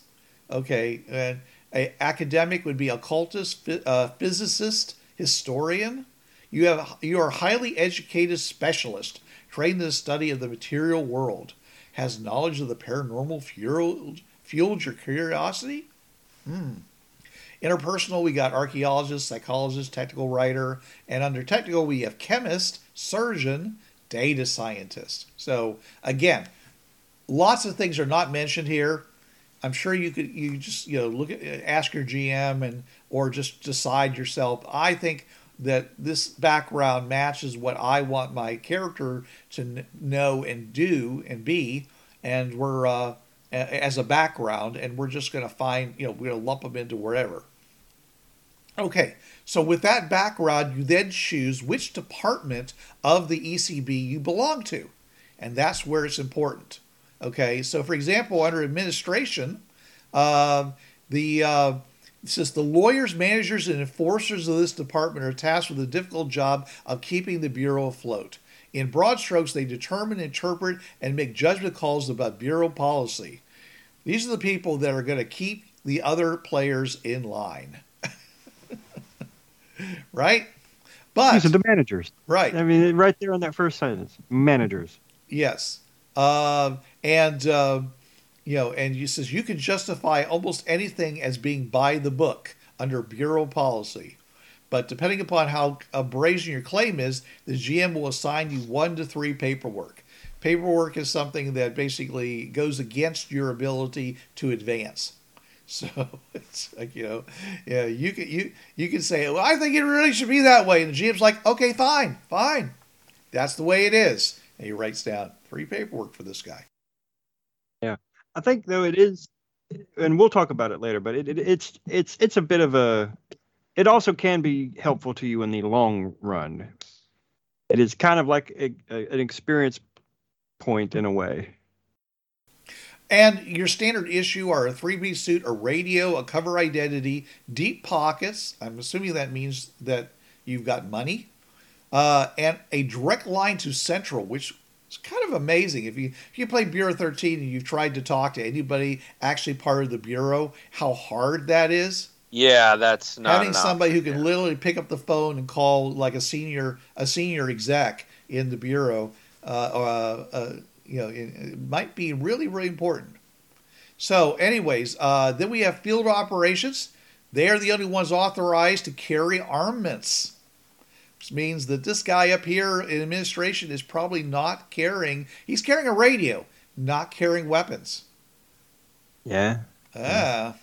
Okay, and a academic would be occultist, uh, physicist, historian. You have you are highly educated specialist trained in the study of the material world. Has knowledge of the paranormal fueled fueled your curiosity. Hmm. Interpersonal, we got archaeologist, psychologist, technical writer, and under technical, we have chemist, surgeon, data scientist. So again, lots of things are not mentioned here. I'm sure you could you just you know look at ask your GM and or just decide yourself. I think that this background matches what I want my character to kn- know and do and be, and we're uh, as a background, and we're just going to find you know we're going to lump them into wherever. Okay, so with that background, you then choose which department of the ECB you belong to, and that's where it's important. Okay, so for example, under administration, uh, the uh, it says the lawyers, managers, and enforcers of this department are tasked with the difficult job of keeping the bureau afloat. In broad strokes, they determine, interpret, and make judgment calls about bureau policy. These are the people that are going to keep the other players in line. right? But These are the managers. right. I mean, right there on that first sentence, managers. Yes. Um, and, uh, you know, and he says you can justify almost anything as being by the book under bureau policy. But depending upon how brazen your claim is, the GM will assign you one to three paperwork. Paperwork is something that basically goes against your ability to advance. So it's like you know, yeah, you can you you can say, well, I think it really should be that way, and the GM's like, okay, fine, fine, that's the way it is, and he writes down three paperwork for this guy. I think though it is, and we'll talk about it later. But it, it it's it's it's a bit of a. It also can be helpful to you in the long run. It is kind of like a, a, an experience point in a way. And your standard issue are a 3B suit, a radio, a cover identity, deep pockets. I'm assuming that means that you've got money, uh, and a direct line to Central, which is kind of amazing. If you if you play Bureau 13 and you've tried to talk to anybody actually part of the bureau, how hard that is. Yeah, that's not Having enough. somebody who can Yeah. literally pick up the phone and call like a senior a senior exec in the bureau, uh, uh, uh, you know, it, it might be really really important. So, anyways, uh, then we have field operations. They are the only ones authorized to carry armaments, which means that this guy up here in administration is probably not carrying. He's carrying a radio, not carrying weapons. Yeah. Ah,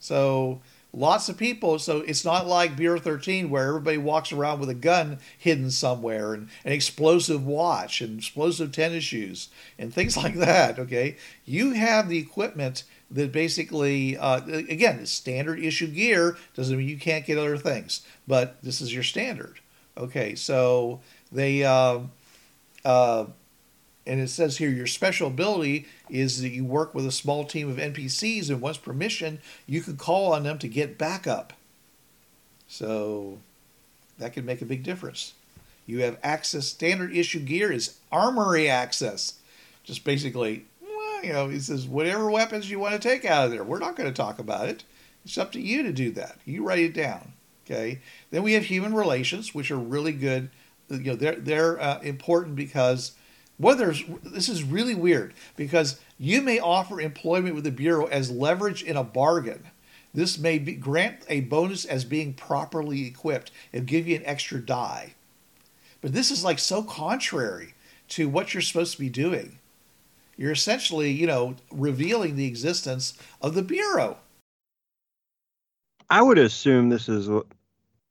so lots of people. So it's not like Bureau 13 where everybody walks around with a gun hidden somewhere and an explosive watch and explosive tennis shoes and things like that. Okay, you have the equipment that basically, uh, again, it's standard issue gear doesn't mean you can't get other things, but this is your standard. Okay, so they. Uh, uh, and it says here your special ability is that you work with a small team of NPCs, and once permission, you can call on them to get backup. So that can make a big difference. You have access. Standard issue gear is armory access. Just basically, well, you know, he says whatever weapons you want to take out of there. We're not going to talk about it. It's up to you to do that. You write it down. Okay. Then we have human relations, which are really good. You know, they're they're uh, important because whether this is really weird because you may offer employment with the bureau as leverage in a bargain. This may be, grant a bonus as being properly equipped and give you an extra die. But this is like so contrary to what you're supposed to be doing. you're essentially, you know, revealing the existence of the Bureau. I would assume this is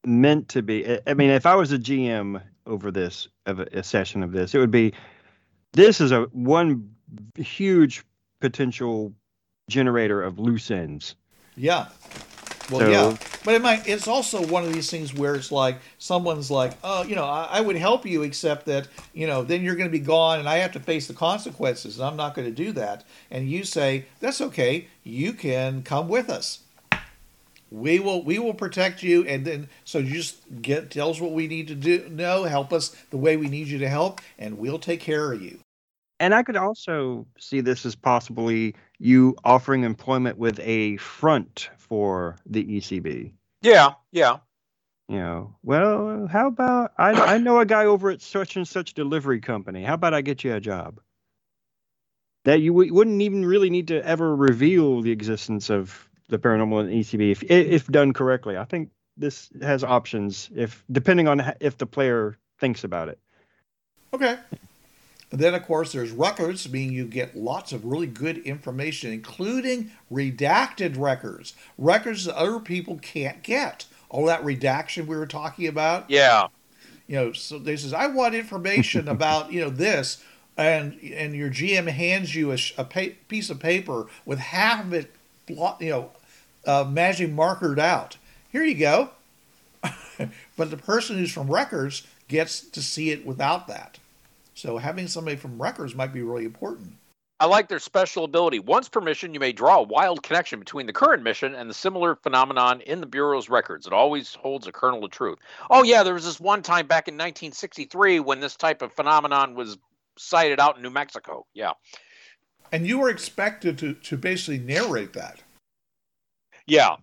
meant to be. I mean, if I was a GM over this of a, a session of this, it would be this is a one huge potential generator of loose ends. Yeah. Well, So- yeah, but it might. It's also one of these things where it's like someone's like, "Oh, you know, I, I would help you, except that you know, then you're going to be gone, and I have to face the consequences, and I'm not going to do that." And you say, "That's okay. You can come with us. We will, we will protect you." And then, so you just get tell us what we need to do. No, help us the way we need you to help, and we'll take care of you. And I could also see this as possibly you offering employment with a front for the ECB. Yeah, yeah. You know, well, how about I, I know a guy over at such and such delivery company. How about I get you a job? That you w- wouldn't even really need to ever reveal the existence of the paranormal and ECB if if done correctly. I think this has options if depending on if the player thinks about it. Okay. And then, of course, there's records, meaning you get lots of really good information, including redacted records, records that other people can't get. All that redaction we were talking about. Yeah. You know, so they says, I want information about, you know, this. And, and your GM hands you a, a pa- piece of paper with half of it, you know, uh, magic markered out. Here you go. but the person who's from records gets to see it without that. So having somebody from records might be really important. I like their special ability. Once per mission, you may draw a wild connection between the current mission and the similar phenomenon in the Bureau's records. It always holds a kernel of truth. Oh, yeah, there was this one time back in 1963 when this type of phenomenon was sighted out in New Mexico. Yeah. And you were expected to, to basically narrate that. Yeah.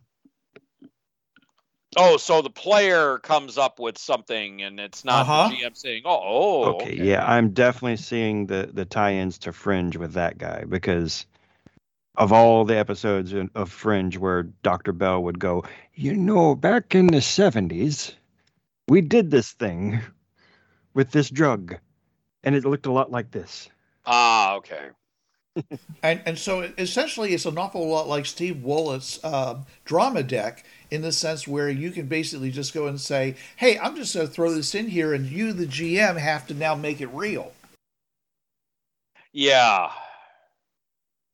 Oh, so the player comes up with something and it's not Uh-huh. the GM saying, oh, oh Okay, yeah, I'm definitely seeing the the tie-ins to Fringe with that guy because of all the episodes in, of Fringe where Dr. Bell would go, you know, back in the 70s, we did this thing with this drug, and it looked a lot like this. Ah, okay. And and so essentially, it's an awful lot like Steve Wollett's uh, drama deck in the sense where you can basically just go and say, "Hey, I'm just going to throw this in here," and you, the GM, have to now make it real. Yeah.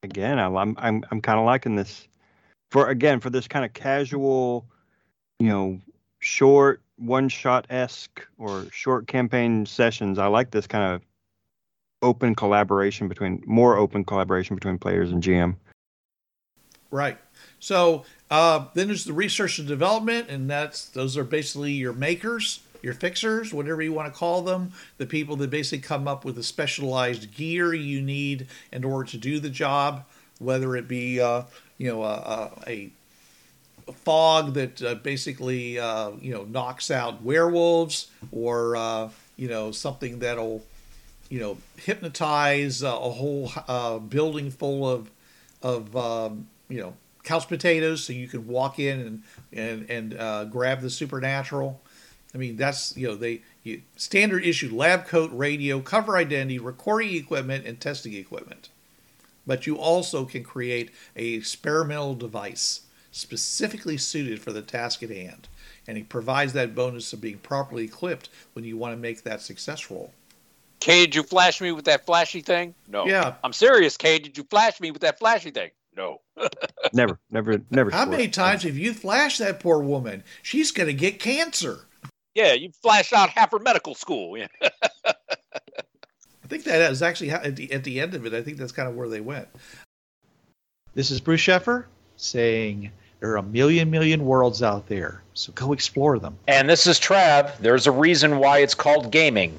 Again, I- I'm I'm I'm kind of liking this for again for this kind of casual, you know, short one shot esque or short campaign sessions. I like this kind of open collaboration between more open collaboration between players and GM. Right. So uh, then there's the research and development, and that's those are basically your makers, your fixers, whatever you want to call them, the people that basically come up with the specialized gear you need in order to do the job, whether it be uh, you know a, a, fog that uh, basically uh, you know knocks out werewolves, or uh, you know something that'll you know hypnotize a whole uh, building full of of um, you know couch potatoes so you can walk in and and and uh, grab the supernatural. I mean that's you know they you, standard issue lab coat radio cover identity recording equipment and testing equipment. But you also can create a experimental device specifically suited for the task at hand and it provides that bonus of being properly equipped when you want to make that success roll Kay, did you flash me with that flashy thing? No. Yeah. I'm serious, Kay. Did you flash me with that flashy thing? No. Never, never, never. how many scored. times have you flashed that poor woman she's going to get cancer Yeah, you flashed out half her medical school. Yeah. I think that is actually how, at the at the end of it. I think that's kind of where they went. This is Bruce Sheffer saying there are a million, million worlds out there, so go explore them. And this is Trav. There's a reason why it's called gaming.